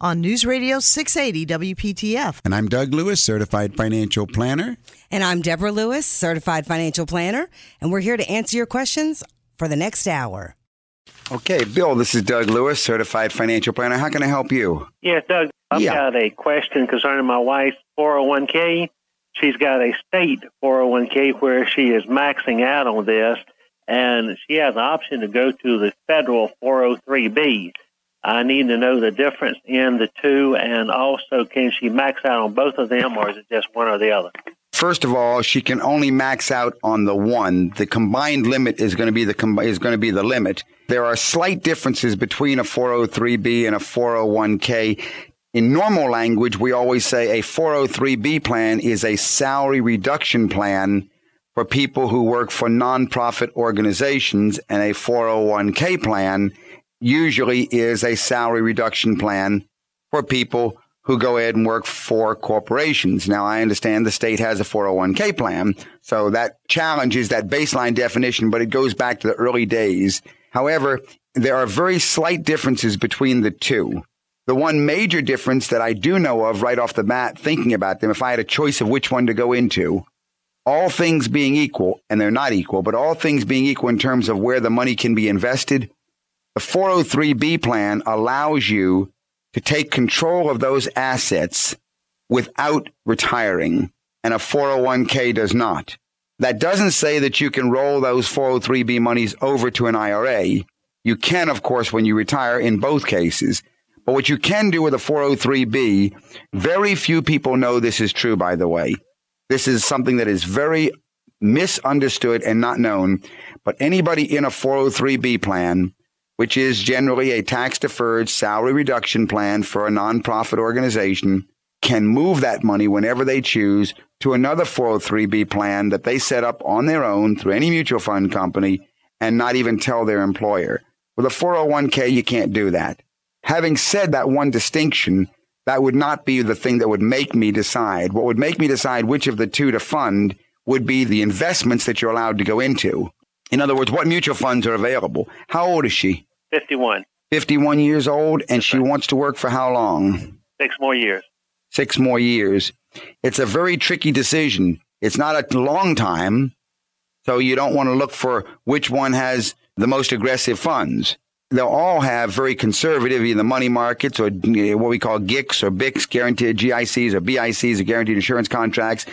on News Radio 680 WPTF. And I'm Doug Lewis, certified financial planner. And I'm Deborah Lewis, certified financial planner, and we're here to answer your questions for the next hour. Okay, Bill, this is Doug Lewis, certified financial planner. How can I help you? Yes, Doug. I've Yeah. got a question concerning my wife's 401k. She's got a state 401k where she is maxing out on this, and she has an option to go to the federal 403b. I need to know the difference in the two, and also can she max out on both of them, or is it just one or the other? First of all, she can only max out on the one. The combined limit is going to be the com- is going to be the limit. There are slight differences between a 403b and a 401k. In normal language, we always say a 403b plan is a salary reduction plan for people who work for nonprofit organizations, and a 401k plan usually is a salary reduction plan for people who go ahead and work for corporations. Now, I understand the state has a 401k plan, so that challenges that baseline definition, but it goes back to the early days. However, there are very slight differences between the two. The one major difference that I do know of right off the bat, thinking about them, if I had a choice of which one to go into, all things being equal, and they're not equal, but all things being equal in terms of where the money can be invested, the 403b plan allows you to take control of those assets without retiring, and a 401k does not. That doesn't say that you can roll those 403b monies over to an IRA. You can, of course, when you retire in both cases. But what you can do with a 403b, very few people know this is true, by the way. This is something that is very misunderstood and not known. But anybody in a 403b plan, which is generally a tax deferred salary reduction plan for a nonprofit organization, can move that money whenever they choose to another 403b plan that they set up on their own through any mutual fund company and not even tell their employer. With a 401k, you can't do that. Having said that one distinction, that would not be the thing that would make me decide. What would make me decide which of the two to fund would be the investments that you're allowed to go into. In other words, what mutual funds are available? How old is she? 51. 51 years old, and she wants to work for how long? Six more years. Six more years. It's a very tricky decision. It's not a long time, so you don't want to look for which one has the most aggressive funds. They'll all have very conservative, either money markets or what we call GICs or BICs, guaranteed GICs or BICs or guaranteed insurance contracts.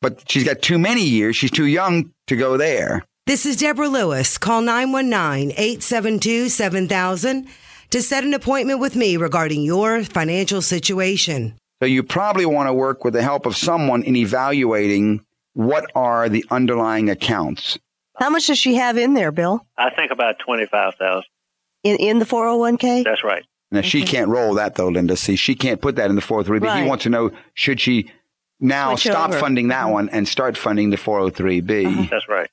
But she's got too many years. She's too young to go there. This is Deborah Lewis. Call 919 872 7000 to set an appointment with me regarding your financial situation. So you probably want to work with the help of someone in evaluating what are the underlying accounts. How much does she have in there, Bill? I think about 25000 In, in the 401k? That's right. Now she can't roll that though, Linda. See, she can't put that in the 403. But he Right. wants to know should she now Switch stop over. funding that mm-hmm. one and start funding the 403b. Uh-huh. That's right.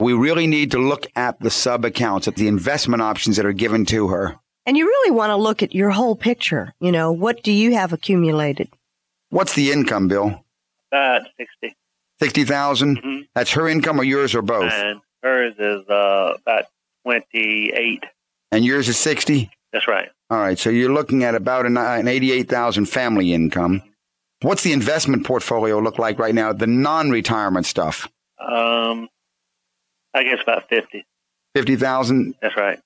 We really need to look at the sub accounts, at the investment options that are given to her. And you really want to look at your whole picture. You know, what do you have accumulated? What's the income, Bill? About 60. 60,000? Mhm. That's her income or yours or both? And hers is uh, about 28. And yours is 60? That's right. All right, so you're looking at about an, an 88,000 family income. What's the investment portfolio look like right now? The non-retirement stuff. Um, I guess about 50. 50,000. That's right.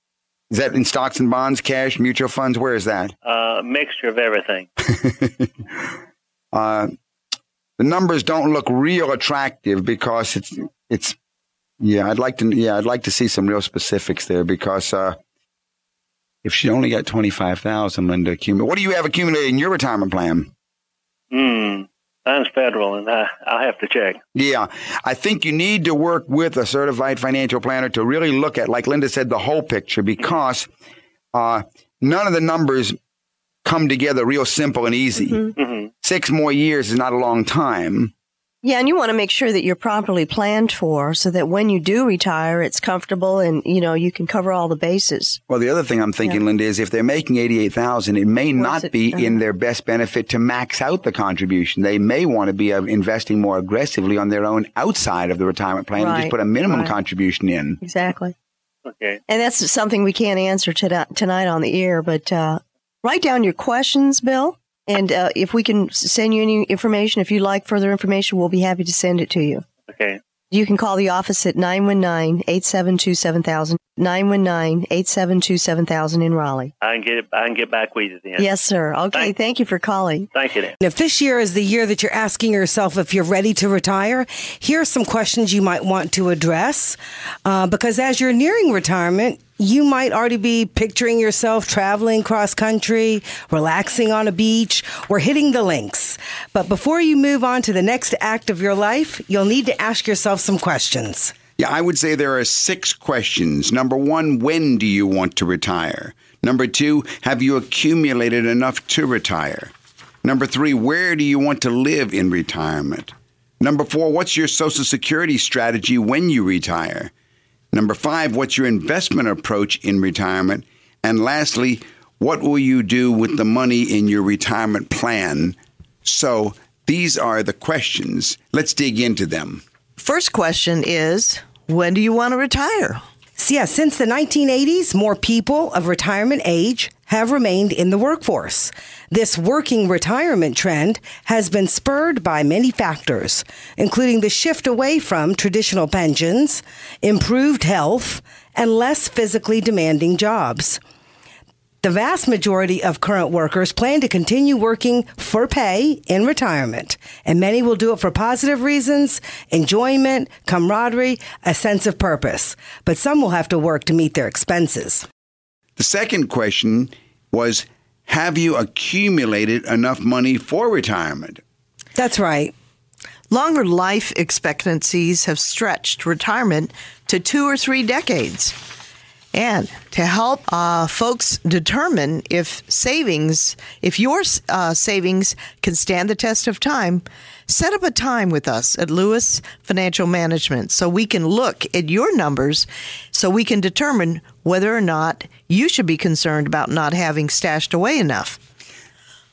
Is that in stocks and bonds, cash, mutual funds? Where is that? Uh, mixture of everything. uh, the numbers don't look real attractive because it's it's yeah I'd like to yeah I'd like to see some real specifics there because uh, if she only got twenty five thousand Linda accumulate what do you have accumulated in your retirement plan? Hmm. Mine's federal, and I, I'll have to check. Yeah, I think you need to work with a certified financial planner to really look at, like Linda said, the whole picture because uh, none of the numbers come together real simple and easy. Mm-hmm. Six more years is not a long time. Yeah, and you want to make sure that you're properly planned for so that when you do retire, it's comfortable and, you know, you can cover all the bases. Well, the other thing I'm thinking, Linda, is if they're making eighty-eight thousand, it may not it? be Uh-huh. in their best benefit to max out the contribution. They may want to be uh, investing more aggressively on their own outside of the retirement plan and just put a minimum right. contribution in. Exactly. Okay. And that's something we can't answer to, tonight on the air, but uh, write down your questions, Bill. And uh, if we can send you any information, if you'd like further information, we'll be happy to send it to you. Okay. You can call the office at 919-872-7000, 919-872-7000 in Raleigh. I can get I can get back with you then. Yes, sir. Okay, Thank- thank you for calling. Thank you. Then. If this year is the year that you're asking yourself if you're ready to retire, here are some questions you might want to address. Uh, because as you're nearing retirement, you might already be picturing yourself traveling cross country, relaxing on a beach, or hitting the links. But before you move on to the next act of your life, you'll need to ask yourself some questions. Yeah, I would say there are six questions. Number one, when do you want to retire? Number two, have you accumulated enough to retire? Number three, where do you want to live in retirement? Number four, what's your Social Security strategy when you retire? Number five, what's your investment approach in retirement? And lastly, what will you do with the money in your retirement plan? So these are the questions. Let's dig into them. First question is when do you want to retire? So, yeah, since the 1980s, more people of retirement age have remained in the workforce. This working retirement trend has been spurred by many factors, including the shift away from traditional pensions, improved health, and less physically demanding jobs. The vast majority of current workers plan to continue working for pay in retirement, and many will do it for positive reasons, enjoyment, camaraderie, a sense of purpose. But some will have to work to meet their expenses. The second question was Have you accumulated enough money for retirement? That's right. Longer life expectancies have stretched retirement to two or three decades. And to help uh, folks determine if savings, if your uh, savings can stand the test of time, set up a time with us at Lewis Financial Management so we can look at your numbers so we can determine whether or not you should be concerned about not having stashed away enough.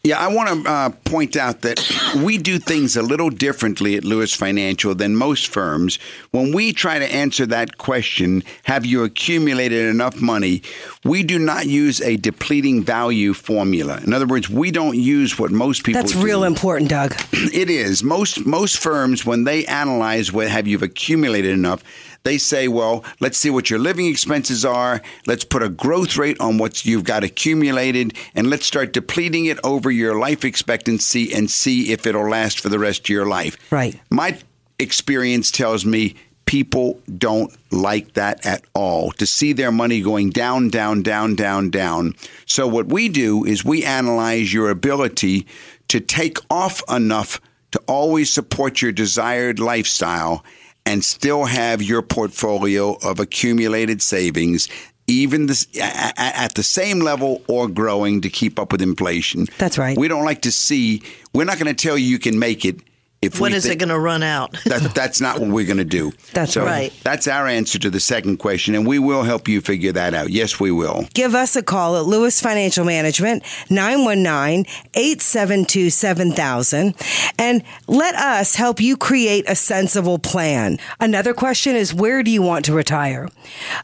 Yeah, I want to uh, point out that we do things a little differently at Lewis Financial than most firms. When we try to answer that question, have you accumulated enough money? We do not use a depleting value formula. In other words, we don't use what most people That's do. real important, Doug. It is. Most most firms when they analyze what have you accumulated enough, they say, well, let's see what your living expenses are. Let's put a growth rate on what you've got accumulated and let's start depleting it over your life expectancy and see if it'll last for the rest of your life. Right. My experience tells me people don't like that at all to see their money going down, down, down, down, down. So, what we do is we analyze your ability to take off enough to always support your desired lifestyle and still have your portfolio of accumulated savings. Even this, at the same level or growing to keep up with inflation. That's right. We don't like to see. We're not going to tell you you can make it if When we it going to run out? that, that's not what we're going to do. That's so right. That's our answer to the second question, and we will help you figure that out. Yes, we will. Give us a call at Lewis Financial Management, 919-872-7000, and let us help you create a sensible plan. Another question is, where do you want to retire?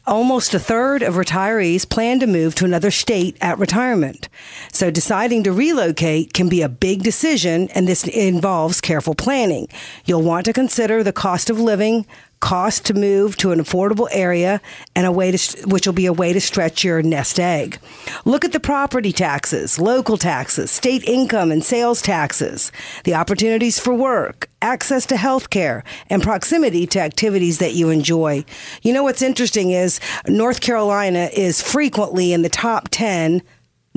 Almost a third of retirees plan to move to another state at retirement. So deciding to relocate can be a big decision, and this involves careful planning. Planning. You'll want to consider the cost of living, cost to move to an affordable area and a way to which will be a way to stretch your nest egg. Look at the property taxes, local taxes, state income and sales taxes, the opportunities for work, access to health care, and proximity to activities that you enjoy. You know what's interesting is North Carolina is frequently in the top 10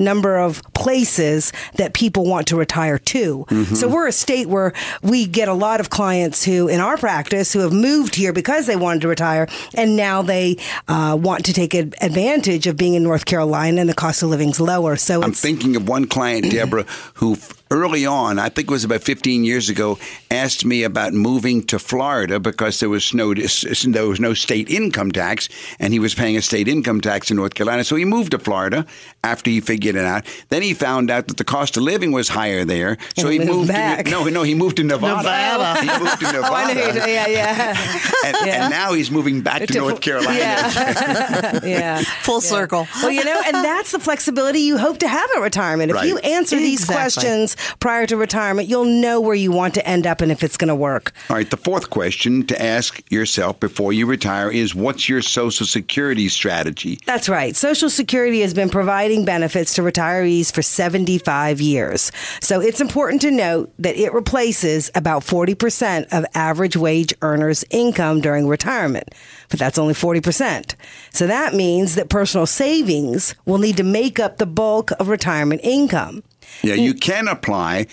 number of places that people want to retire to. Mm-hmm. So we're a state where we get a lot of clients who, in our practice, who have moved here because they wanted to retire, and now they uh, want to take advantage of being in North Carolina, and the cost of living's lower. So I'm thinking of one client, Deborah, who early on, I think it was about 15 years ago, asked me about moving to Florida because there was no there was no state income tax, and he was paying a state income tax in North Carolina. So he moved to Florida after he figured it out. Then he found out that the cost of living was higher there, so he, he moved. Back. To, no, no, he moved to Nevada. Nevada. He moved to oh, Nevada. oh, yeah, yeah. and, yeah. and, now he's moving back to, to North Carolina. Yeah, yeah. full circle. Well, you know, and that's the flexibility you hope to have at retirement. If right. you answer exactly. these questions prior to retirement, you'll know where you want to end up and if it's going to work. All right. The fourth question to ask yourself before you retire is what's your Social Security strategy? That's right. Social Security has been providing benefits to retirees for 75 years. So it's important to note that it replaces about 40% of average wage earners' income during retirement. But that's only 40%. So that means that personal savings will need to make up the bulk of retirement income. Yeah, you can apply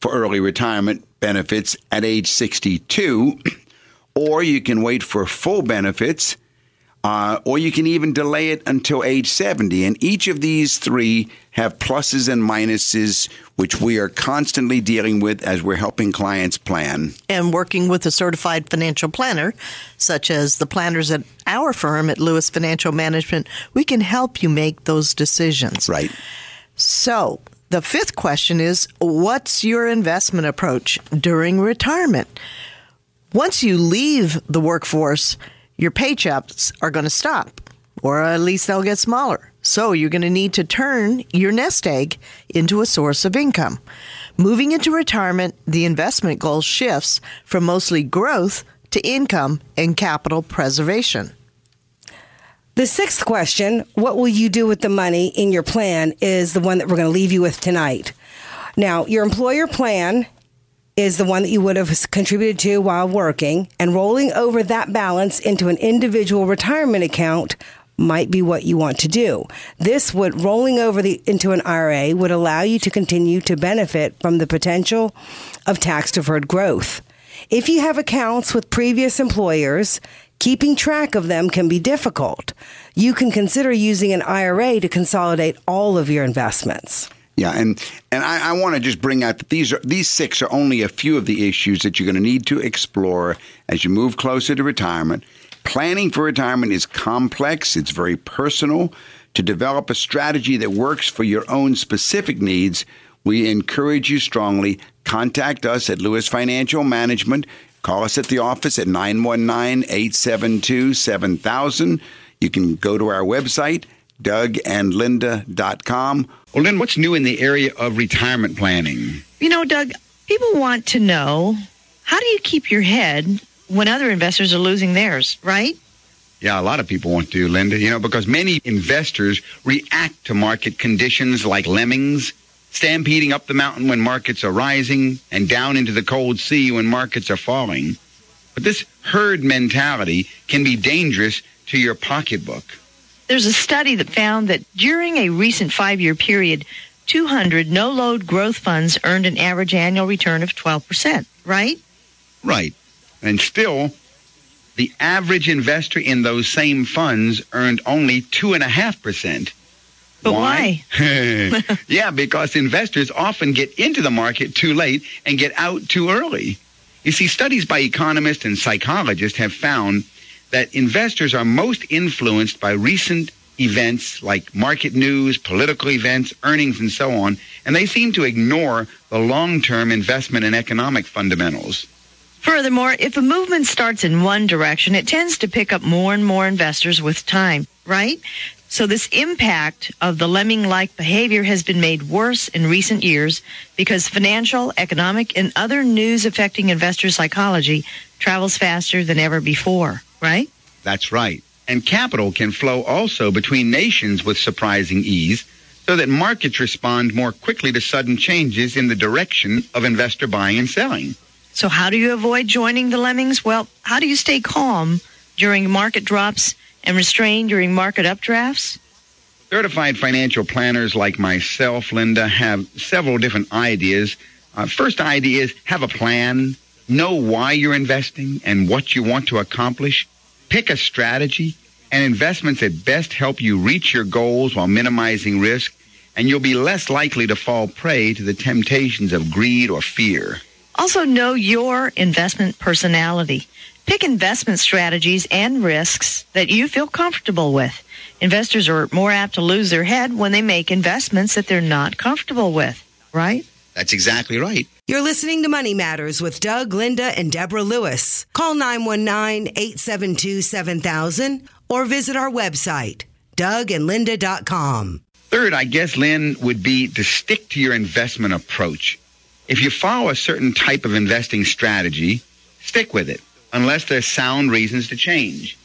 for early retirement benefits at age 62, or you can wait for full benefits, uh, or you can even delay it until age 70. And each of these three have pluses and minuses, which we are constantly dealing with as we're helping clients plan. And working with a certified financial planner, such as the planners at our firm at Lewis Financial Management, we can help you make those decisions. Right. So, the fifth question is What's your investment approach during retirement? Once you leave the workforce, your paychecks are going to stop, or at least they'll get smaller. So you're going to need to turn your nest egg into a source of income. Moving into retirement, the investment goal shifts from mostly growth to income and capital preservation. The sixth question, what will you do with the money in your plan, is the one that we're going to leave you with tonight. Now, your employer plan is the one that you would have contributed to while working, and rolling over that balance into an individual retirement account might be what you want to do. This would rolling over the into an IRA would allow you to continue to benefit from the potential of tax deferred growth. If you have accounts with previous employers, Keeping track of them can be difficult. You can consider using an IRA to consolidate all of your investments. Yeah, and and I, I want to just bring out that these are these six are only a few of the issues that you're going to need to explore as you move closer to retirement. Planning for retirement is complex. It's very personal. To develop a strategy that works for your own specific needs, we encourage you strongly. Contact us at Lewis Financial Management. Call us at the office at 919 872 7000. You can go to our website, dougandlinda.com. Well, Lynn, what's new in the area of retirement planning? You know, Doug, people want to know how do you keep your head when other investors are losing theirs, right? Yeah, a lot of people want to, Linda, you know, because many investors react to market conditions like lemmings stampeding up the mountain when markets are rising and down into the cold sea when markets are falling. But this herd mentality can be dangerous to your pocketbook. There's a study that found that during a recent five year period, 200 no load growth funds earned an average annual return of 12%, right? Right. And still, the average investor in those same funds earned only 2.5%. But why? why? yeah, because investors often get into the market too late and get out too early. You see, studies by economists and psychologists have found that investors are most influenced by recent events like market news, political events, earnings, and so on, and they seem to ignore the long-term investment and economic fundamentals. Furthermore, if a movement starts in one direction, it tends to pick up more and more investors with time, right? So this impact of the lemming-like behavior has been made worse in recent years because financial, economic, and other news affecting investor psychology travels faster than ever before, right? That's right. And capital can flow also between nations with surprising ease so that markets respond more quickly to sudden changes in the direction of investor buying and selling. So how do you avoid joining the lemmings? Well, how do you stay calm during market drops and restrain during market updrafts? Certified financial planners like myself, Linda, have several different ideas. Uh, first idea is have a plan, know why you're investing and what you want to accomplish, pick a strategy, and investments that best help you reach your goals while minimizing risk, and you'll be less likely to fall prey to the temptations of greed or fear. Also, know your investment personality. Pick investment strategies and risks that you feel comfortable with. Investors are more apt to lose their head when they make investments that they're not comfortable with, right? That's exactly right. You're listening to Money Matters with Doug, Linda, and Deborah Lewis. Call 919 872 7000 or visit our website, dougandlinda.com. Third, I guess, Lynn, would be to stick to your investment approach. If you follow a certain type of investing strategy, stick with it, unless there's sound reasons to change.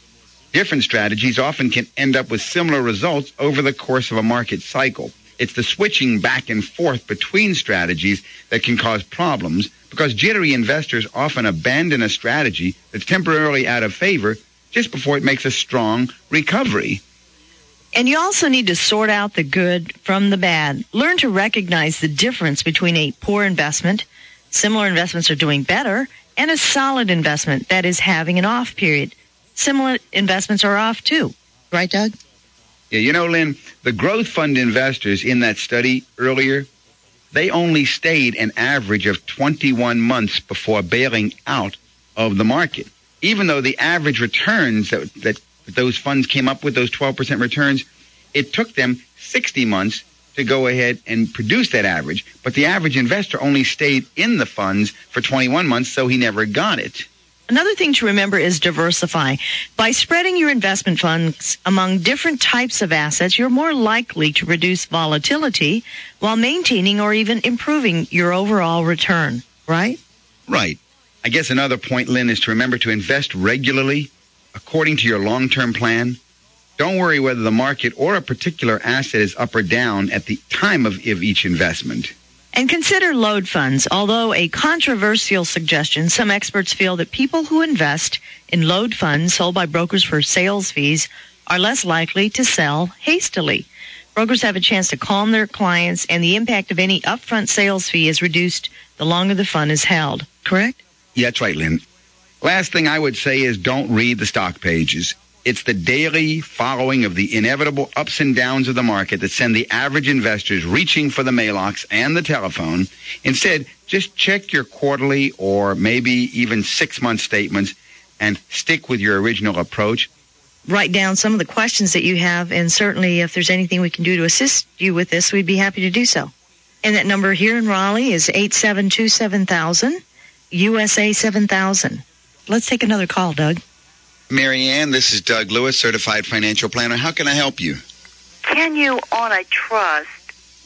Different strategies often can end up with similar results over the course of a market cycle. It's the switching back and forth between strategies that can cause problems because jittery investors often abandon a strategy that's temporarily out of favor just before it makes a strong recovery. And you also need to sort out the good from the bad. Learn to recognize the difference between a poor investment, similar investments are doing better, and a solid investment that is having an off period. Similar investments are off too. Right, Doug? Yeah, you know, Lynn, the growth fund investors in that study earlier, they only stayed an average of 21 months before bailing out of the market. Even though the average returns that, that those funds came up with, those 12% returns, it took them 60 months to go ahead and produce that average. But the average investor only stayed in the funds for 21 months, so he never got it. Another thing to remember is diversify. By spreading your investment funds among different types of assets, you're more likely to reduce volatility while maintaining or even improving your overall return, right? Right. I guess another point, Lynn, is to remember to invest regularly according to your long term plan. Don't worry whether the market or a particular asset is up or down at the time of, of each investment. And consider load funds. Although a controversial suggestion, some experts feel that people who invest in load funds sold by brokers for sales fees are less likely to sell hastily. Brokers have a chance to calm their clients, and the impact of any upfront sales fee is reduced the longer the fund is held. Correct? Yeah, that's right, Lynn. Last thing I would say is don't read the stock pages. It's the daily following of the inevitable ups and downs of the market that send the average investors reaching for the mailbox and the telephone. Instead, just check your quarterly or maybe even six month statements and stick with your original approach. Write down some of the questions that you have, and certainly if there's anything we can do to assist you with this, we'd be happy to do so. And that number here in Raleigh is 872 7000, USA 7000. Let's take another call, Doug. Marianne, this is Doug Lewis, certified financial planner. How can I help you? Can you, on a trust,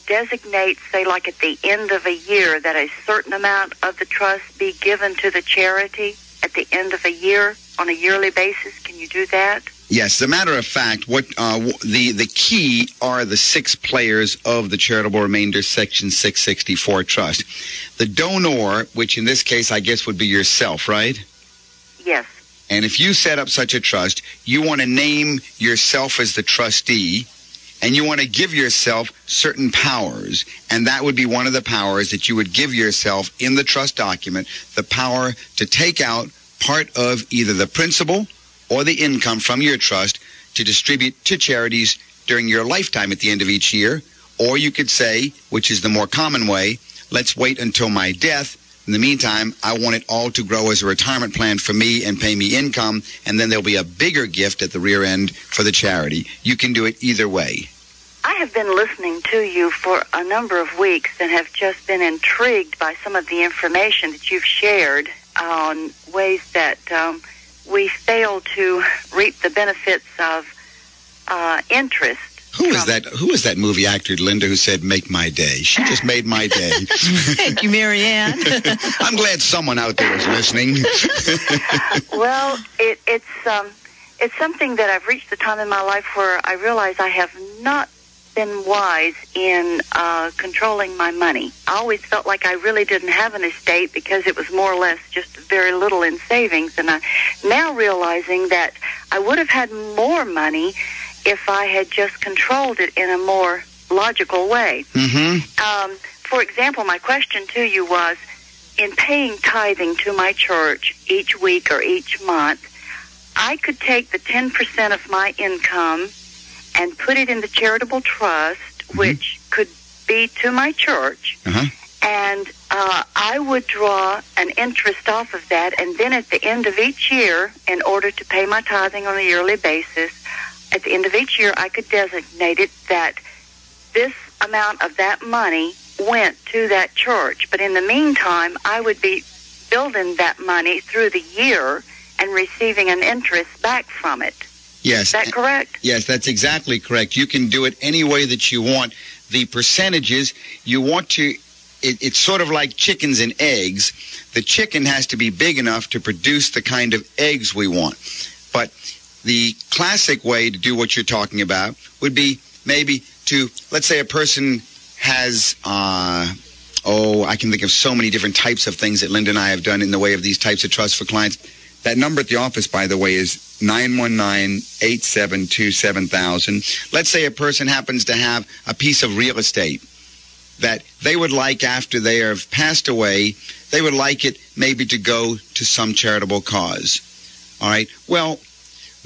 designate, say, like at the end of a year, that a certain amount of the trust be given to the charity at the end of a year on a yearly basis? Can you do that? Yes, as a matter of fact, what uh, the the key are the six players of the charitable remainder section 664 trust. The donor, which in this case I guess would be yourself, right? Yes. And if you set up such a trust, you want to name yourself as the trustee and you want to give yourself certain powers. And that would be one of the powers that you would give yourself in the trust document, the power to take out part of either the principal or the income from your trust to distribute to charities during your lifetime at the end of each year. Or you could say, which is the more common way, let's wait until my death in the meantime, I want it all to grow as a retirement plan for me and pay me income, and then there'll be a bigger gift at the rear end for the charity. You can do it either way. I have been listening to you for a number of weeks and have just been intrigued by some of the information that you've shared on ways that um, we fail to reap the benefits of uh, interest. Who is from- that? Who is that movie actor, Linda, who said "Make my day"? She just made my day. Thank you, Marianne. I'm glad someone out there is listening. Well, it, it's um, it's something that I've reached the time in my life where I realize I have not been wise in uh, controlling my money. I always felt like I really didn't have an estate because it was more or less just very little in savings, and I now realizing that I would have had more money if I had just controlled it in a more logical way. mm-hmm. Um, for example, my question to you was in paying tithing to my church each week or each month, I could take the 10% of my income and put it in the charitable trust, which could be to my church. Uh-huh. And uh, I would draw an interest off of that, and then at the end of each year, in order to pay my tithing on a yearly basis, at the end of each year, I could designate it that this amount of that money went to that church. But in the meantime, I would be building that money through the year and receiving an interest back from it. Yes. Is that correct? Yes, that's exactly correct. You can do it any way that you want. The percentages you want to. It, it's sort of like chickens and eggs. The chicken has to be big enough to produce the kind of eggs we want. But the classic way to do what you're talking about would be maybe to let's say a person has uh, oh I can think of so many different types of things that Linda and I have done in the way of these types of trusts for clients. That number at the office, by the way, is 919-872-7000. Let's say a person happens to have a piece of real estate that they would like after they have passed away, they would like it maybe to go to some charitable cause. All right. Well,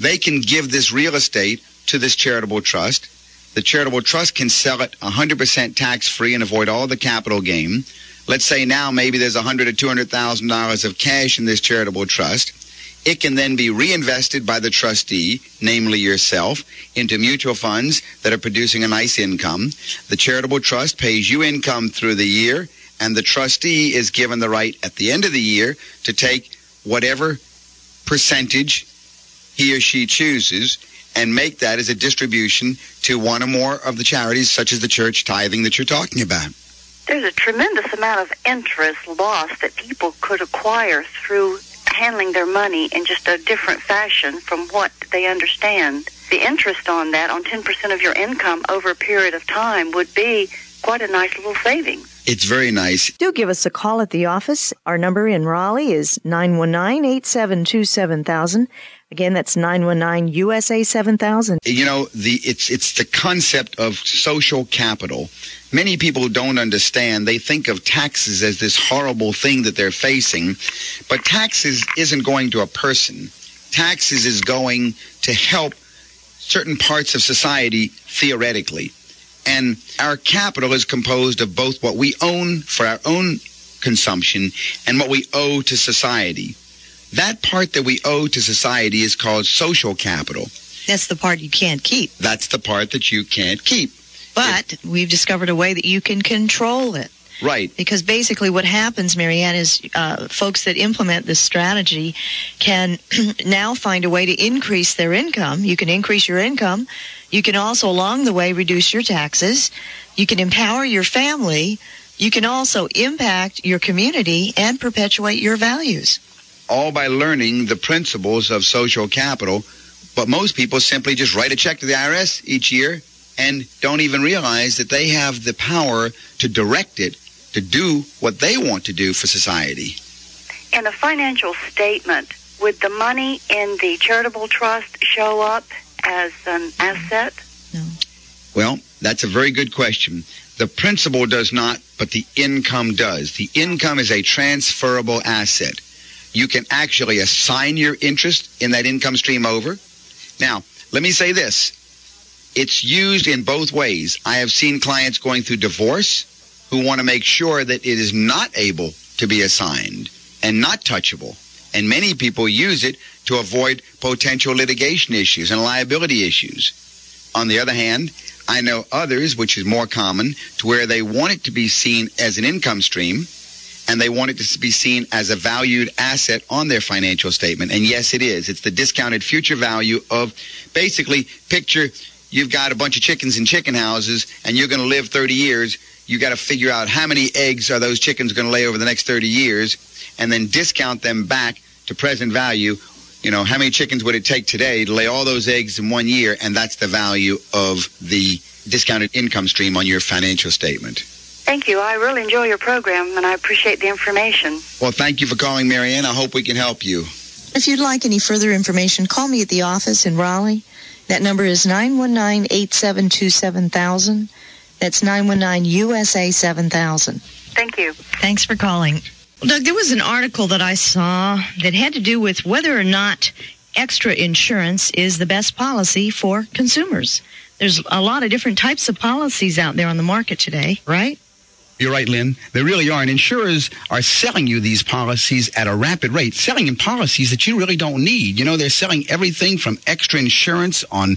they can give this real estate to this charitable trust. The charitable trust can sell it 100% tax free and avoid all the capital gain. Let's say now maybe there's a hundred or two hundred thousand dollars of cash in this charitable trust. It can then be reinvested by the trustee, namely yourself, into mutual funds that are producing a nice income. The charitable trust pays you income through the year, and the trustee is given the right at the end of the year to take whatever percentage he or she chooses and make that as a distribution to one or more of the charities, such as the church tithing that you're talking about. There's a tremendous amount of interest lost that people could acquire through handling their money in just a different fashion from what they understand. The interest on that, on 10% of your income over a period of time, would be quite a nice little savings. It's very nice. Do give us a call at the office. Our number in Raleigh is 919-872-7000. Again, that's 919 USA 7000. You know, the it's it's the concept of social capital. Many people don't understand. They think of taxes as this horrible thing that they're facing, but taxes isn't going to a person. Taxes is going to help certain parts of society theoretically. And our capital is composed of both what we own for our own consumption and what we owe to society. That part that we owe to society is called social capital. That's the part you can't keep. That's the part that you can't keep. But we've discovered a way that you can control it. Right. Because basically, what happens, Marianne, is uh, folks that implement this strategy can now find a way to increase their income. You can increase your income. You can also, along the way, reduce your taxes. You can empower your family. You can also impact your community and perpetuate your values. All by learning the principles of social capital. But most people simply just write a check to the IRS each year and don't even realize that they have the power to direct it to do what they want to do for society. In a financial statement, would the money in the charitable trust show up as an asset? No. Well, that's a very good question. The principal does not, but the income does. The income is a transferable asset. You can actually assign your interest in that income stream over. Now, let me say this. It's used in both ways. I have seen clients going through divorce who want to make sure that it is not able to be assigned and not touchable. And many people use it to avoid potential litigation issues and liability issues. On the other hand, I know others, which is more common, to where they want it to be seen as an income stream and they want it to be seen as a valued asset on their financial statement. And yes, it is. It's the discounted future value of basically picture you've got a bunch of chickens in chicken houses and you're going to live 30 years, you got to figure out how many eggs are those chickens going to lay over the next 30 years and then discount them back to present value. You know, how many chickens would it take today to lay all those eggs in one year? And that's the value of the discounted income stream on your financial statement. Thank you. I really enjoy your program and I appreciate the information. Well, thank you for calling, Marianne. I hope we can help you. If you'd like any further information, call me at the office in Raleigh. That number is 919-872-7000. That's 919-USA 7000. Thank you. Thanks for calling. Well, Doug, there was an article that I saw that had to do with whether or not extra insurance is the best policy for consumers. There's a lot of different types of policies out there on the market today, right? You're right, Lynn. They really are. And insurers are selling you these policies at a rapid rate, selling in policies that you really don't need. You know, they're selling everything from extra insurance on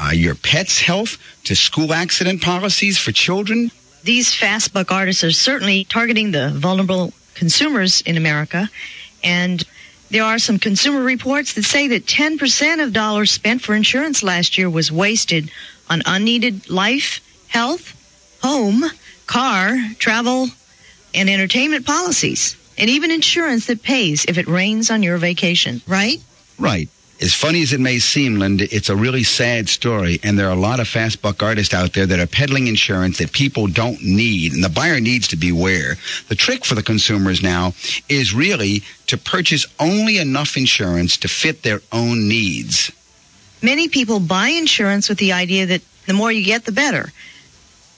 uh, your pet's health to school accident policies for children. These fast buck artists are certainly targeting the vulnerable consumers in America. And there are some consumer reports that say that 10% of dollars spent for insurance last year was wasted on unneeded life, health, home, car, travel, and entertainment policies, and even insurance that pays if it rains on your vacation, right? Right. As funny as it may seem, Linda, it's a really sad story, and there are a lot of fast buck artists out there that are peddling insurance that people don't need, and the buyer needs to beware. The trick for the consumers now is really to purchase only enough insurance to fit their own needs. Many people buy insurance with the idea that the more you get, the better.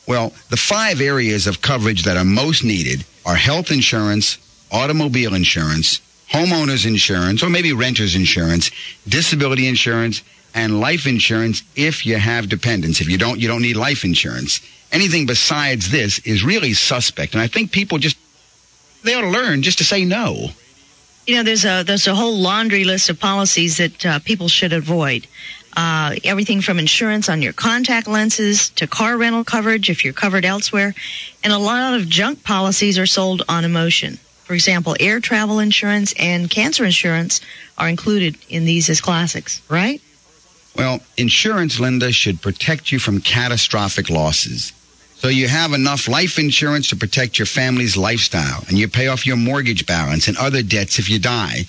Well, the five areas of coverage that are most needed are health insurance, automobile insurance, homeowners insurance, or maybe renter's insurance, disability insurance, and life insurance if you have dependents. If you don't, you don't need life insurance. Anything besides this is really suspect. And I think people just, they ought to learn just to say no. You know, there's a there's a whole laundry list of policies that uh, people should avoid. Uh, everything from insurance on your contact lenses to car rental coverage if you're covered elsewhere, and a lot of junk policies are sold on emotion. For example, air travel insurance and cancer insurance are included in these as classics, right? Well, insurance, Linda, should protect you from catastrophic losses. So you have enough life insurance to protect your family's lifestyle and you pay off your mortgage balance and other debts if you die.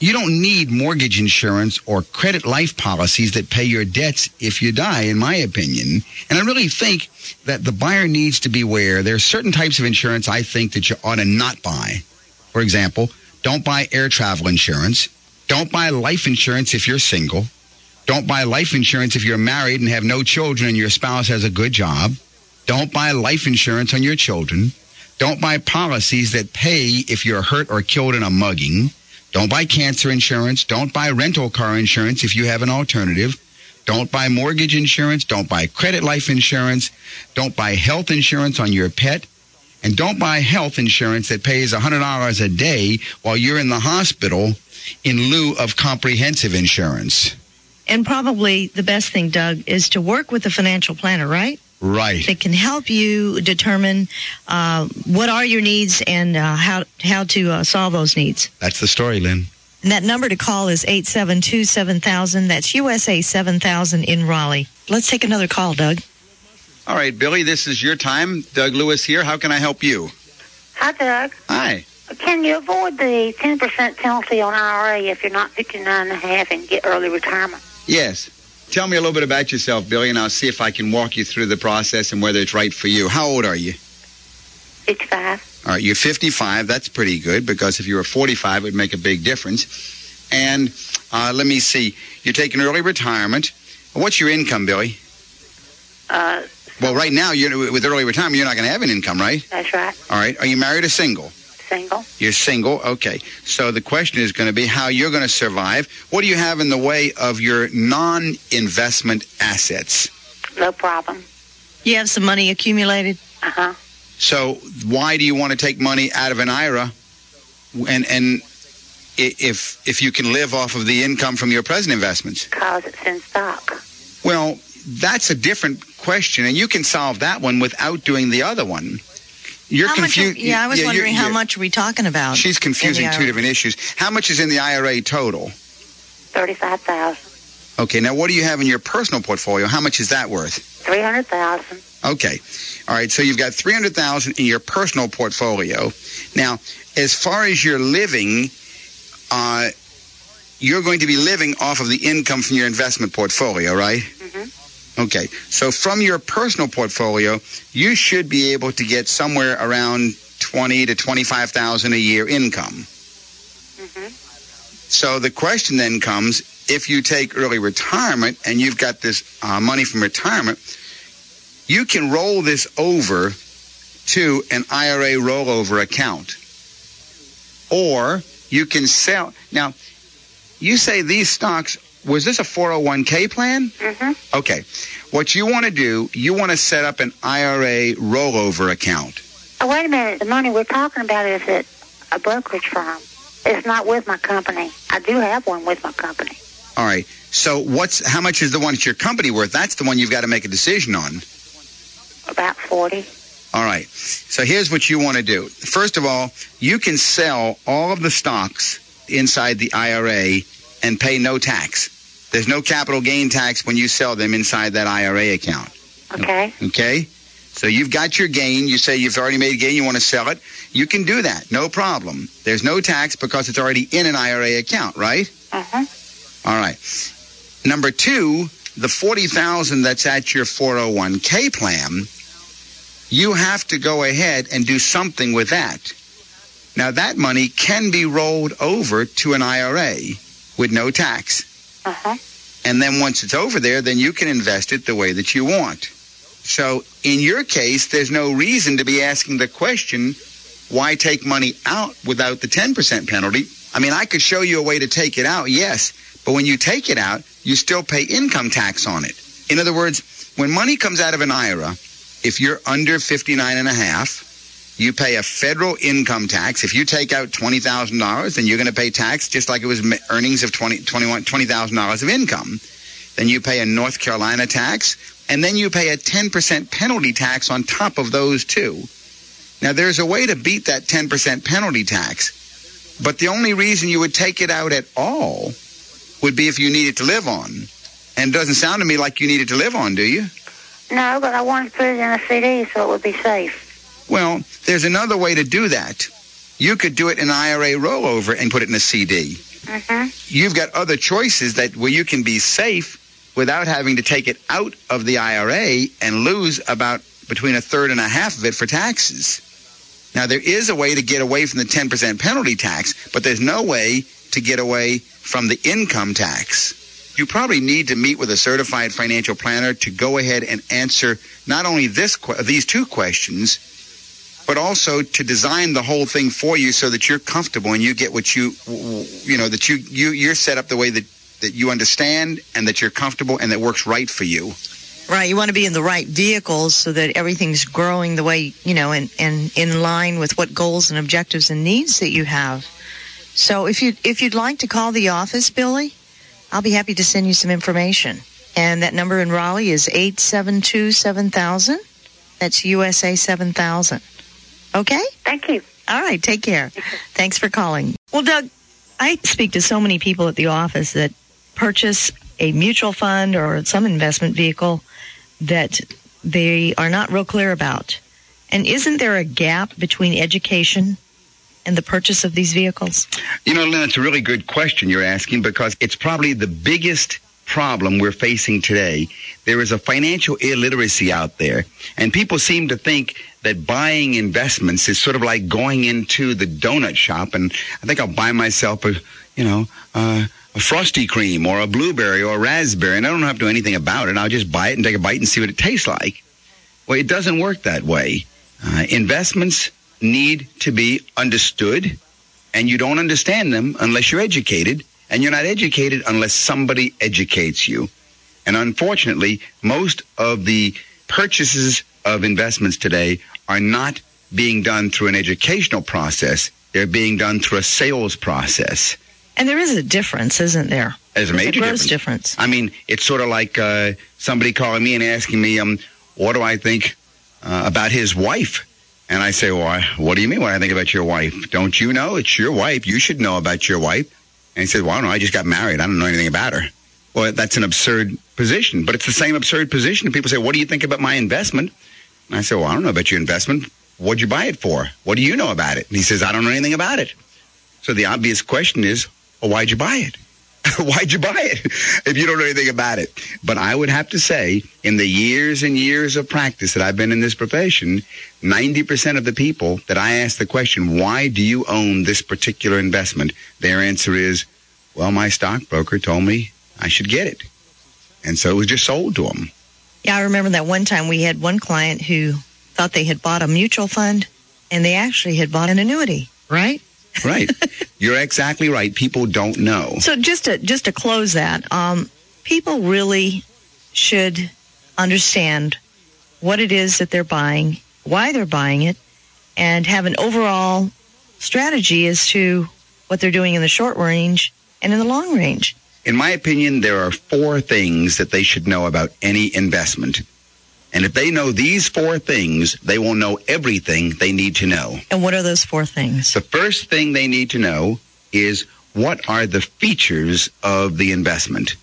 You don't need mortgage insurance or credit life policies that pay your debts if you die, in my opinion. And I really think that the buyer needs to beware. There are certain types of insurance I think that you ought to not buy. For example, don't buy air travel insurance. Don't buy life insurance if you're single. Don't buy life insurance if you're married and have no children and your spouse has a good job. Don't buy life insurance on your children. Don't buy policies that pay if you're hurt or killed in a mugging. Don't buy cancer insurance. Don't buy rental car insurance if you have an alternative. Don't buy mortgage insurance. Don't buy credit life insurance. Don't buy health insurance on your pet. And don't buy health insurance that pays $100 a day while you're in the hospital in lieu of comprehensive insurance. And probably the best thing, Doug, is to work with a financial planner, right? Right. That can help you determine uh, what are your needs and uh, how how to uh, solve those needs. That's the story, Lynn. And that number to call is 872 7000. That's USA 7000 in Raleigh. Let's take another call, Doug. All right, Billy, this is your time. Doug Lewis here. How can I help you? Hi, Doug. Hi. Can you avoid the 10% penalty on IRA if you're not 59 and a half and get early retirement? Yes. Tell me a little bit about yourself, Billy, and I'll see if I can walk you through the process and whether it's right for you. How old are you? 55. All right, you're 55. That's pretty good because if you were 45, it would make a big difference. And uh, let me see. You're taking early retirement. What's your income, Billy? Uh, Well, right now, you're, with early retirement, you're not going to have an income, right? that's right. All right. Are you married or single? Single. You're single. Okay. So the question is going to be how you're going to survive. What do you have in the way of your non-investment assets? No problem. You have some money accumulated? Uh huh. So why do you want to take money out of an IRA and and if if you can live off of the income from your present investments? Because it's in stock. Well, that's a different question, and you can solve that one without doing the other one. You're confused. Yeah, I was you're- wondering how you're- much are we talking about? She's confusing two different issues. How much is in the IRA total? 35000 Okay, now what do you have in your personal portfolio? How much is that worth? Three hundred thousand. Okay. All right, so you've got 300,000 in your personal portfolio. Now, as far as your living, uh, you're going to be living off of the income from your investment portfolio, right? Mm-hmm. Okay. So from your personal portfolio, you should be able to get somewhere around 20 to 25,000 a year income. Mm-hmm. So the question then comes, if you take early retirement and you've got this uh, money from retirement, you can roll this over to an IRA rollover account. Or you can sell. Now, you say these stocks, was this a 401k plan? Mm-hmm. Okay. What you want to do, you want to set up an IRA rollover account. Oh, wait a minute. The money we're talking about is at a brokerage firm. It's not with my company. I do have one with my company. All right. So what's how much is the one at your company worth? That's the one you've got to make a decision on. About forty. All right. So here's what you want to do. First of all, you can sell all of the stocks inside the IRA and pay no tax. There's no capital gain tax when you sell them inside that IRA account. Okay. Okay? So you've got your gain. You say you've already made a gain. You want to sell it. You can do that. No problem. There's no tax because it's already in an IRA account, right? Uh-huh. All right. Number two, the 40000 that's at your 401k plan, you have to go ahead and do something with that. Now, that money can be rolled over to an IRA with no tax. Uh-huh. And then once it's over there, then you can invest it the way that you want. So in your case, there's no reason to be asking the question, why take money out without the 10% penalty? I mean, I could show you a way to take it out, yes, but when you take it out, you still pay income tax on it. In other words, when money comes out of an IRA, if you're under 59 and a half, you pay a federal income tax. If you take out $20,000, then you're going to pay tax just like it was earnings of 20, $21, $20,000 of income. Then you pay a North Carolina tax, and then you pay a 10% penalty tax on top of those two. Now, there's a way to beat that 10% penalty tax, but the only reason you would take it out at all would be if you needed to live on. And it doesn't sound to me like you needed to live on, do you? No, but I wanted to put it in a CD so it would be safe. Well, there's another way to do that. You could do it in IRA rollover and put it in a CD. Mm-hmm. You've got other choices that where you can be safe without having to take it out of the IRA and lose about between a third and a half of it for taxes. Now, there is a way to get away from the 10% penalty tax, but there's no way to get away from the income tax. You probably need to meet with a certified financial planner to go ahead and answer not only this these two questions, but also to design the whole thing for you so that you're comfortable and you get what you you know that you you you're set up the way that that you understand and that you're comfortable and that works right for you. Right, you want to be in the right vehicles so that everything's growing the way, you know, and, and in line with what goals and objectives and needs that you have. So if you if you'd like to call the office, Billy, I'll be happy to send you some information. And that number in Raleigh is 872-7000. That's USA 7000. Okay? Thank you. All right, take care. Thanks for calling. Well, Doug, I speak to so many people at the office that purchase a mutual fund or some investment vehicle that they are not real clear about. And isn't there a gap between education and the purchase of these vehicles? You know, Lynn, it's a really good question you're asking because it's probably the biggest problem we're facing today. There is a financial illiteracy out there, and people seem to think that buying investments is sort of like going into the donut shop and I think I'll buy myself a, you know, uh, a frosty cream or a blueberry or a raspberry and I don't have to do anything about it. I'll just buy it and take a bite and see what it tastes like. Well, it doesn't work that way. Uh, investments need to be understood and you don't understand them unless you're educated and you're not educated unless somebody educates you. And unfortunately, most of the purchases of investments today are not being done through an educational process. They're being done through a sales process. And there is a difference, isn't there? There's a major a gross difference. difference. I mean, it's sort of like uh, somebody calling me and asking me, um, what do I think uh, about his wife? And I say, well, what do you mean what I think about your wife? Don't you know? It's your wife. You should know about your wife. And he said, well, I don't know. I just got married. I don't know anything about her. Well, that's an absurd position, but it's the same absurd position. People say, What do you think about my investment? And I say, Well, I don't know about your investment. What'd you buy it for? What do you know about it? And he says, I don't know anything about it. So the obvious question is, Well, why'd you buy it? Why'd you buy it if you don't know anything about it? But I would have to say, in the years and years of practice that I've been in this profession, 90% of the people that I ask the question, why do you own this particular investment? Their answer is, well, my stockbroker told me I should get it. And so it was just sold to them. Yeah, I remember that one time we had one client who thought they had bought a mutual fund and they actually had bought an annuity, right? Right. You're exactly right. People don't know. So just to just to close that, um, people really should understand what it is that they're buying, why they're buying it, and have an overall strategy as to what they're doing in the short range and in the long range. In my opinion, there are four things that they should know about any investment. And if they know these four things, they will know everything they need to know. And what are those four things? The first thing they need to know is what are the features of the investment?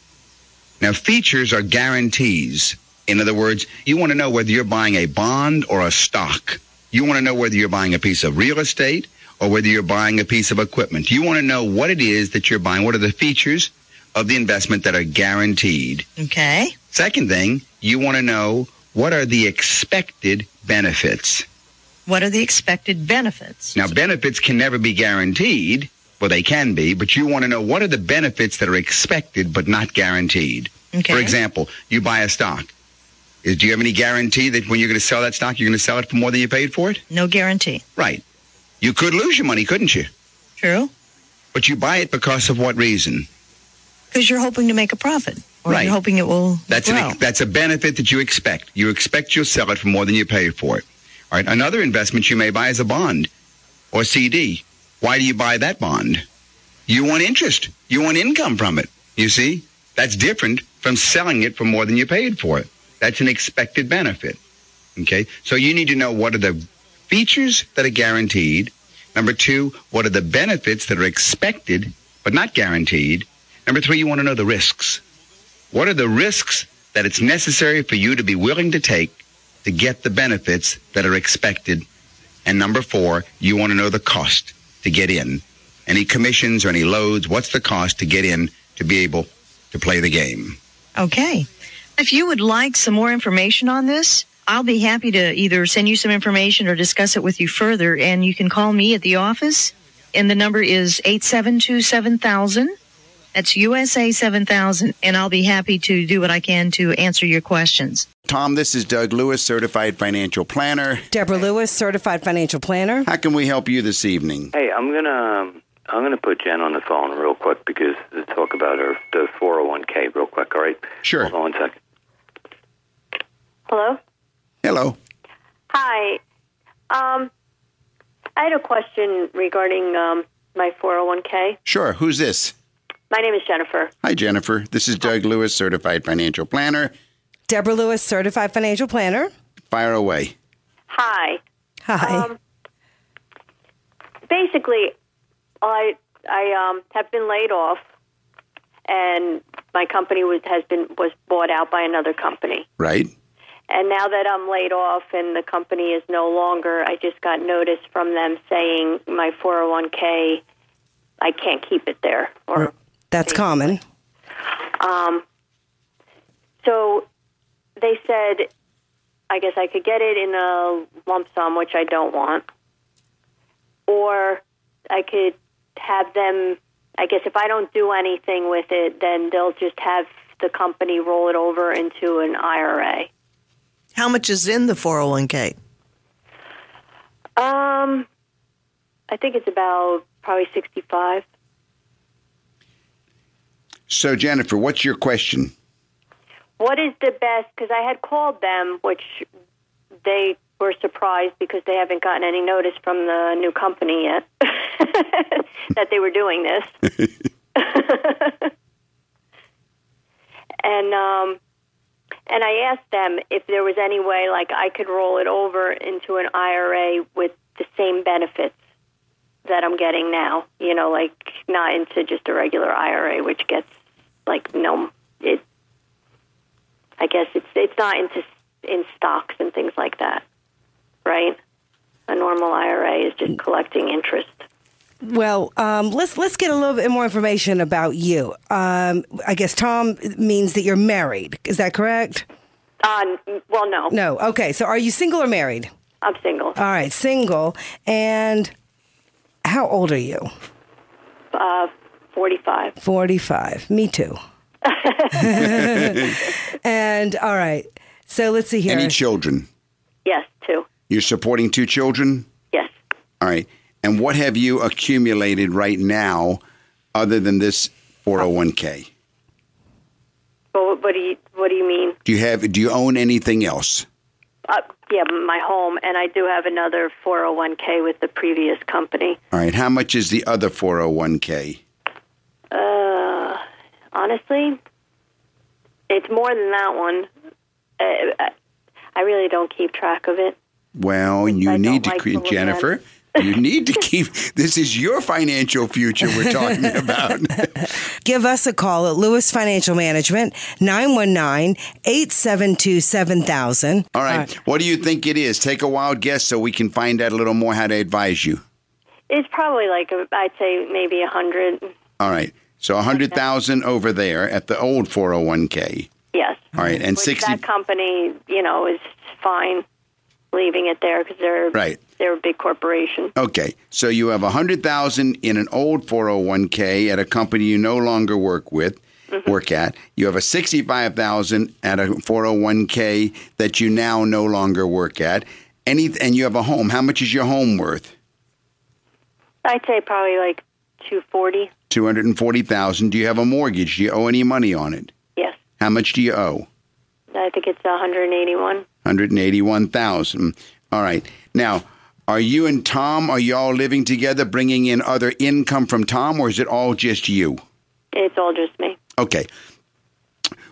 Now, features are guarantees. In other words, you want to know whether you're buying a bond or a stock. You want to know whether you're buying a piece of real estate or whether you're buying a piece of equipment. You want to know what it is that you're buying. What are the features of the investment that are guaranteed? Okay. Second thing, you want to know what are the expected benefits? What are the expected benefits? Now, benefits can never be guaranteed. Well, they can be, but you want to know what are the benefits that are expected but not guaranteed. Okay. For example, you buy a stock. Is, do you have any guarantee that when you're going to sell that stock, you're going to sell it for more than you paid for it? No guarantee. Right. You could lose your money, couldn't you? True. But you buy it because of what reason? Because you're hoping to make a profit. Or Right. you're hoping it will That's grow. an, that's a benefit that you expect. You expect you'll sell it for more than you paid for it. All right. Another investment you may buy is a bond or CD. Why do you buy that bond? You want interest. You want income from it. You see, that's different from selling it for more than you paid for it. That's an expected benefit. Okay. So you need to know what are the features that are guaranteed. Number two, what are the benefits that are expected but not guaranteed? Number three, you want to know the risks. What are the risks that it's necessary for you to be willing to take to get the benefits that are expected? And number four, you want to know the cost to get in. Any commissions or any loads, what's the cost to get in to be able to play the game? Okay. If you would like some more information on this, I'll be happy to either send you some information or discuss it with you further. And you can call me at the office, and the number is 872 7000. That's USA 7000. And I'll be happy to do what I can to answer your questions. Tom, this is Doug Lewis, certified financial planner. Deborah Lewis, certified financial planner. How can we help you this evening? Hey, I'm gonna um, I'm gonna put Jen on the phone real quick because to talk about her the 401k real quick. All right. Sure. Hold on one second. Hello. Hello. Hi. Um, I had a question regarding um, my 401k. Sure. Who's this? My name is Jennifer. Hi, Jennifer. This is Doug Lewis, certified financial planner. Deborah Lewis, certified financial planner. Fire away. Hi. Hi. Um, basically, I I um, have been laid off, and my company was has been was bought out by another company. Right? And now that I'm laid off and the company is no longer, I just got notice from them saying my 401k, I can't keep it there. Or That's common. um, so they said, I guess I could get it in a lump sum, which I don't want, or I could have them. I guess if I don't do anything with it, then they'll just have the company roll it over into an IRA. How much is in the 401k? Um, I think it's about probably sixty-five. So, Jennifer, what's your question? What is the best? Because I had called them, which they were surprised because they haven't gotten any notice from the new company yet that they were doing this. and um, and I asked them if there was any way, like I could roll it over into an IRA with the same benefits that I'm getting now. You know, like not into just a regular IRA, which gets like no, it I guess it's it's not into in stocks and things like that, right? A normal IRA is just collecting interest. Well, um, let's let's get a little bit more information about you. Um, I guess Tom means that you're married. Is that correct? Uh, well, no, No. Okay. So, are you single or married? I'm single. All right, single. And how old are you? Uh, 45. 45. Me too. and all right. So let's see here. Any children? Yes, two. You're supporting two children? Yes. All right. And what have you accumulated right now other than this 401k? But what, what do you what do you mean? Do you have do you own anything else? Uh, yeah, my home, and I do have another 401k with the previous company. All right. How much is the other 401k? Uh, honestly, it's more than that one. Uh, I really don't keep track of it. Well, you I need to like keep to look at. Jennifer. You need to keep this is your financial future we're talking about. Give us a call at Lewis Financial Management, 919-872-7000. All right. What do you think it is? Take a wild guess so we can find out a little more how to advise you. It's probably like a, I'd say maybe a hundred. All right. So a hundred thousand over there at the old four hundred one k. Yes. All right, and Which sixty. That company, you know, is fine leaving it there because they're Right. They're a big corporation. Okay, so you have a hundred thousand in an old four hundred one k at a company you no longer work with, mm-hmm. work at. You have a sixty five thousand at a four hundred one k that you now no longer work at. Any and you have a home. How much is your home worth? I'd say probably like two forty. Two hundred and forty thousand. Do you have a mortgage? Do you owe any money on it? Yes, How much do you owe? I think it's one hundred and eighty-one. 181,000. All right. Now, are you and Tom, are you all living together, bringing in other income from Tom, or is it all just you? It's all just me. Okay.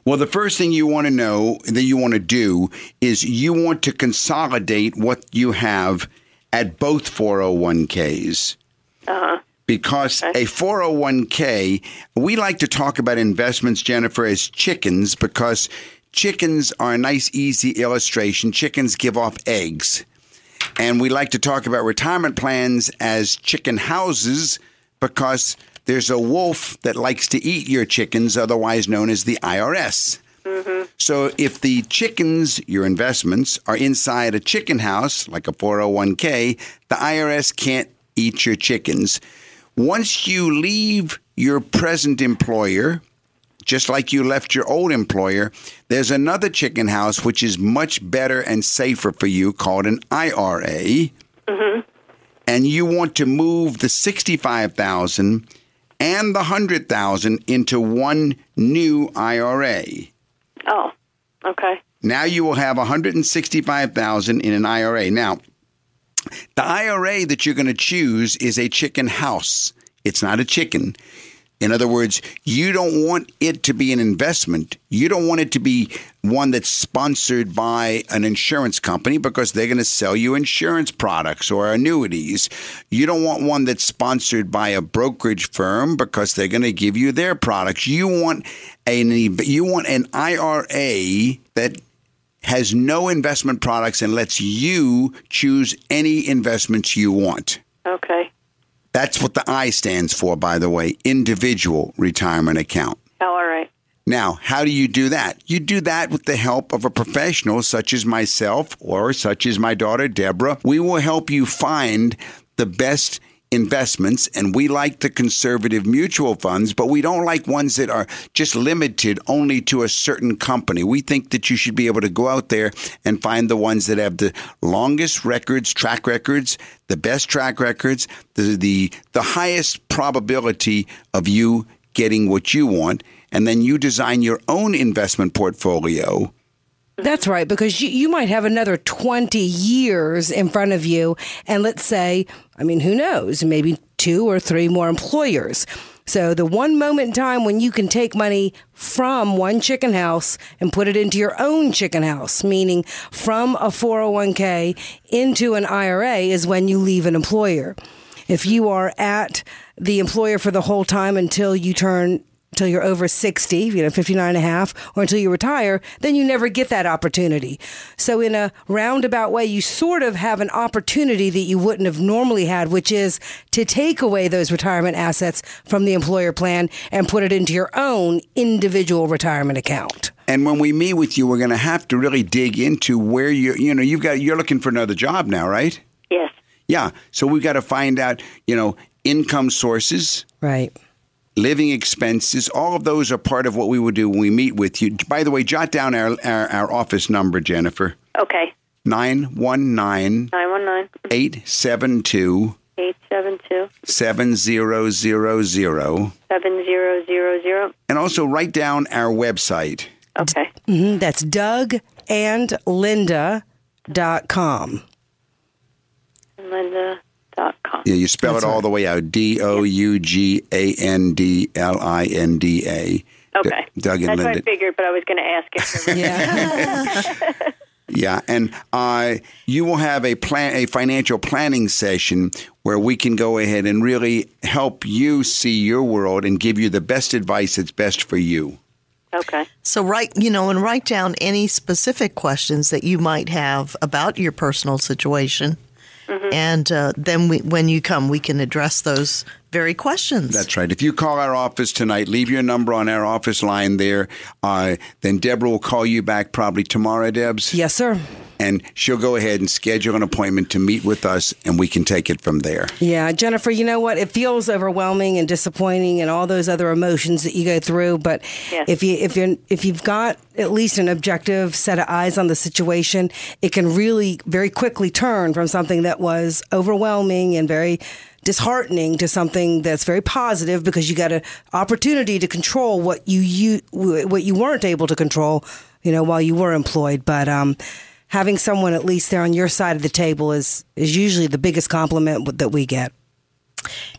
Well, the first thing you want to know that you want to do is you want to consolidate what you have at both 401ks. Uh-huh. Because a 401k, we like to talk about investments, Jennifer, as chickens because chickens are a nice, easy illustration. Chickens give off eggs. And we like to talk about retirement plans as chicken houses because there's a wolf that likes to eat your chickens, otherwise known as the IRS. Mm-hmm. So if the chickens, your investments, are inside a chicken house, like a 401k, the IRS can't eat your chickens. Once you leave your present employer, just like you left your old employer, there's another chicken house which is much better and safer for you called an IRA. Mm-hmm. And you want to move the 65,000 and the 100,000 into one new IRA. Oh, okay. Now you will have 165,000 in an IRA. Now, the IRA that you're going to choose is a chicken house. It's not a chicken. In other words, you don't want it to be an investment. You don't want it to be one that's sponsored by an insurance company because they're going to sell you insurance products or annuities. You don't want one that's sponsored by a brokerage firm because they're going to give you their products. You want an you want an IRA that has no investment products and lets you choose any investments you want. Okay. That's what the I stands for, by the way, individual retirement account. Oh, all right. Now, how do you do that? You do that with the help of a professional such as myself or such as my daughter Deborah. We will help you find the best investments and we like the conservative mutual funds, but we don't like ones that are just limited only to a certain company. We think that you should be able to go out there and find the ones that have the longest records, track records, the best track records, the the, the highest probability of you getting what you want, and then you design your own investment portfolio. That's right, because you, you might have another 20 years in front of you. And let's say, I mean, who knows, maybe two or three more employers. So the one moment in time when you can take money from one chicken house and put it into your own chicken house, meaning from a 401k into an IRA, is when you leave an employer. If you are at the employer for the whole time until you turn until you're over 60, you know, 59 and a half, or until you retire, then you never get that opportunity. So, in a roundabout way, you sort of have an opportunity that you wouldn't have normally had, which is to take away those retirement assets from the employer plan and put it into your own individual retirement account. And when we meet with you, we're going to have to really dig into where you, you know, you've got, you're looking for another job now, right? Yes. Yeah. So we've got to find out, you know, income sources, Right. Living expenses. All of those are part of what we would do when we meet with you. By the way, jot down our, our, our office number, Jennifer Okay. 919 919 872 872 7000. 7000. And also write down our website. Okay. hmm That's com. Linda.com. Yeah, you spell That's it all right. the way out. D O U G A N D L I N D A. Okay. D- Doug and That's what I figured, but I was going to ask if Yeah. Yeah, and uh, you will have a plan, a financial planning session where we can go ahead and really help you see your world and give you the best advice that's best for you. Okay. So write, you know, and write down any specific questions that you might have about your personal situation, and uh, then we, when you come, we can address those very questions. That's right. If you call our office tonight, leave your number on our office line there. Uh, then Deborah will call you back probably tomorrow, Debs. yes, sir. And she'll go ahead and schedule an appointment to meet with us, and we can take it from there. Yeah, Jennifer, you know what? It feels overwhelming and disappointing and all those other emotions that you go through, but Yes. if you if you if you've got at least an objective set of eyes on the situation, it can really very quickly turn from something that was overwhelming and very disheartening to something that's very positive because you got an opportunity to control what you, you what you weren't able to control, you know, while you were employed, but um having someone at least there on your side of the table is is usually the biggest compliment that we get.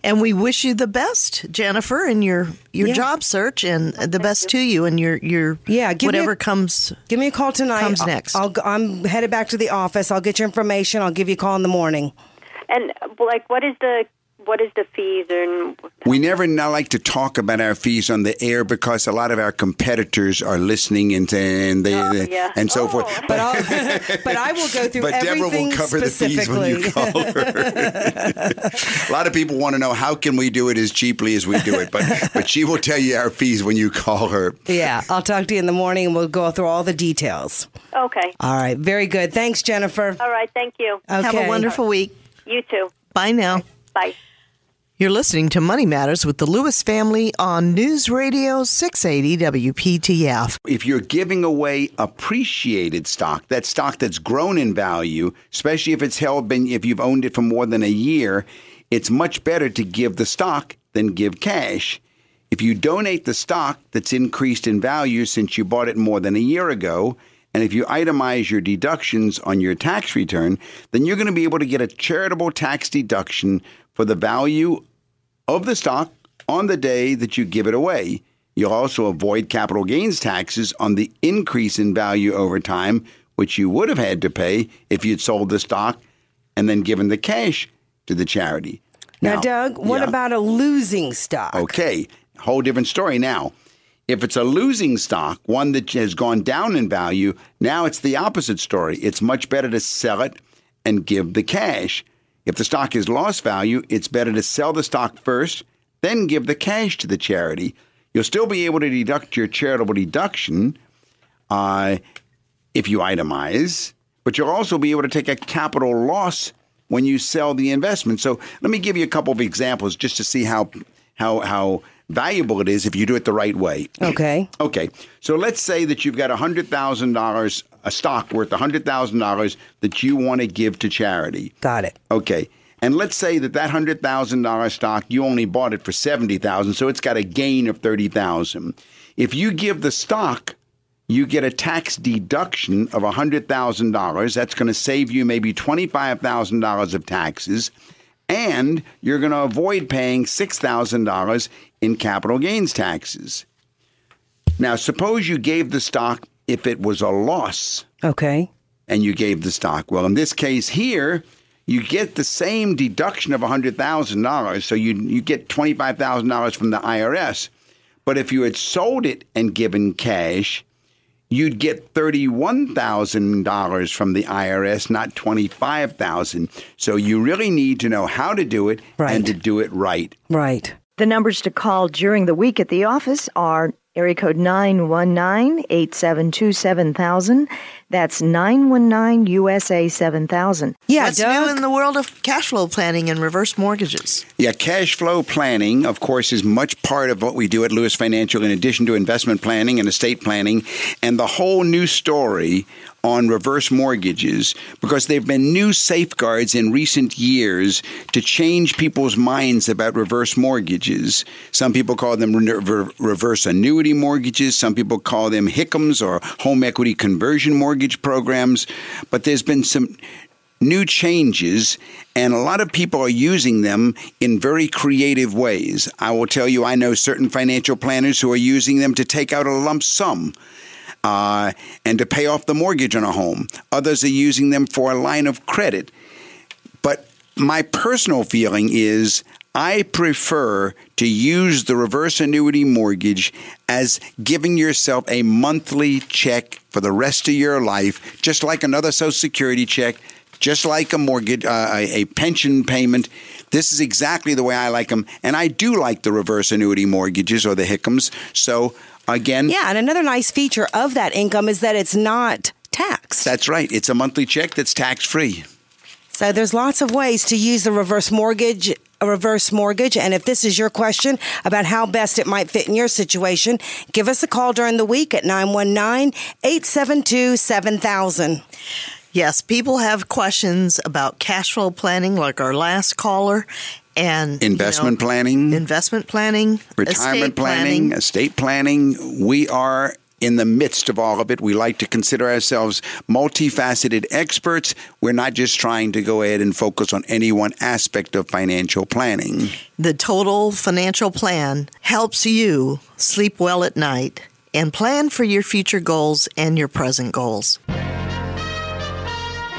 And we wish you the best, Jennifer, in your your Yeah. job search, and the best to you, and your your Yeah, give me a- whatever comes. Give me a call tonight. Comes I'll- next. I'll, I'm headed back to the office. I'll get your information. I'll give you a call in the morning. And like, what is the what is the fees and We never not like to talk about our fees on the air because a lot of our competitors are listening and and they, Oh, yeah. and so Oh. forth. But I'll, but I will go through But Deborah will cover the fees when you call her. a lot of people want to know how can we do it as cheaply as we do it, but but she will tell you our fees when you call her. yeah, I'll talk to you in the morning and we'll go through all the details. okay? All right, very good. Thanks, Jennifer. All right. Thank you. Okay. Have a wonderful week. You too. Bye now. Bye. You're listening to Money Matters with the Lewis family on News Radio 680 WPTF. If you're giving away appreciated stock, that stock that's grown in value, especially if it's held been if you've owned it for more than a year, it's much better to give the stock than give cash. If you donate the stock that's increased in value since you bought it more than a year ago, and if you itemize your deductions on your tax return, then you're going to be able to get a charitable tax deduction for the value of the stock on the day that you give it away. You'll also avoid capital gains taxes on the increase in value over time, which you would have had to pay if you'd sold the stock and then given the cash to the charity. Now, Doug, what yeah. about a losing stock? Okay, whole different story now. If it's a losing stock, one that has gone down in value, now it's the opposite story. It's much better to sell it and give the cash. If the stock has lost value, it's better to sell the stock first, then give the cash to the charity. You'll still be able to deduct your charitable deduction uh, if you itemize, but you'll also be able to take a capital loss when you sell the investment. So let me give you a couple of examples just to see how how how valuable it is if you do it the right way. Okay. Okay, so let's say that you've got hundred thousand dollars, a stock worth hundred thousand dollars that you want to give to charity. Got it. Okay. And let's say that that hundred thousand dollar stock you only bought it for seventy thousand, so it's got a gain of thirty thousand. If you give the stock, you get a tax deduction of hundred thousand dollars. That's going to save you maybe twenty five thousand dollars of taxes, and you're going to avoid paying six thousand dollars in capital gains taxes. Now, suppose you gave the stock if it was a loss Okay. and you gave the stock. Well, in this case here, you get the same deduction of $100,000. So you, you get $25,000 from the IRS. But if you had sold it and given cash, you'd get $31,000 from the IRS, not 25,000. So you really need to know how to do it right. and to do it right. Right. The numbers to call during the week at the office are area code 919-872-7000. That's 919 USA 7000. Yeah, What's new in the world of cash flow planning and reverse mortgages? Yeah, cash flow planning, of course, is much part of what we do at Lewis Financial in addition to investment planning and estate planning and the whole new story on reverse mortgages because there have been new safeguards in recent years to change people's minds about reverse mortgages. Some people call them re- reverse annuity mortgages, some people call them HECMs or home equity conversion mortgage programs, but there's been some new changes, and a lot of people are using them in very creative ways. I will tell you, I know certain financial planners who are using them to take out a lump sum. Uh, and to pay off the mortgage on a home. Others are using them for a line of credit. But my personal feeling is I prefer to use the reverse annuity mortgage as giving yourself a monthly check for the rest of your life, just like another Social Security check, just like a mortgage, uh, a pension payment. This is exactly the way I like them, and I do like the reverse annuity mortgages or the HECMs. So again, Yeah, and another nice feature of that income is that it's not taxed. that's right. It's a monthly check that's tax free. So there's lots of ways to use the reverse mortgage a reverse mortgage and if this is your question about how best it might fit in your situation, give us a call during the week at 919-872-7000. Yes, people have questions about cash flow planning, like our last caller, and you Investment know, planning, investment planning, retirement estate planning, estate planning. We are in the midst of all of it. We like to consider ourselves multifaceted experts. We're not just trying to go ahead and focus on any one aspect of financial planning. The total financial plan helps you sleep well at night and plan for your future goals and your present goals.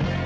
Yeah.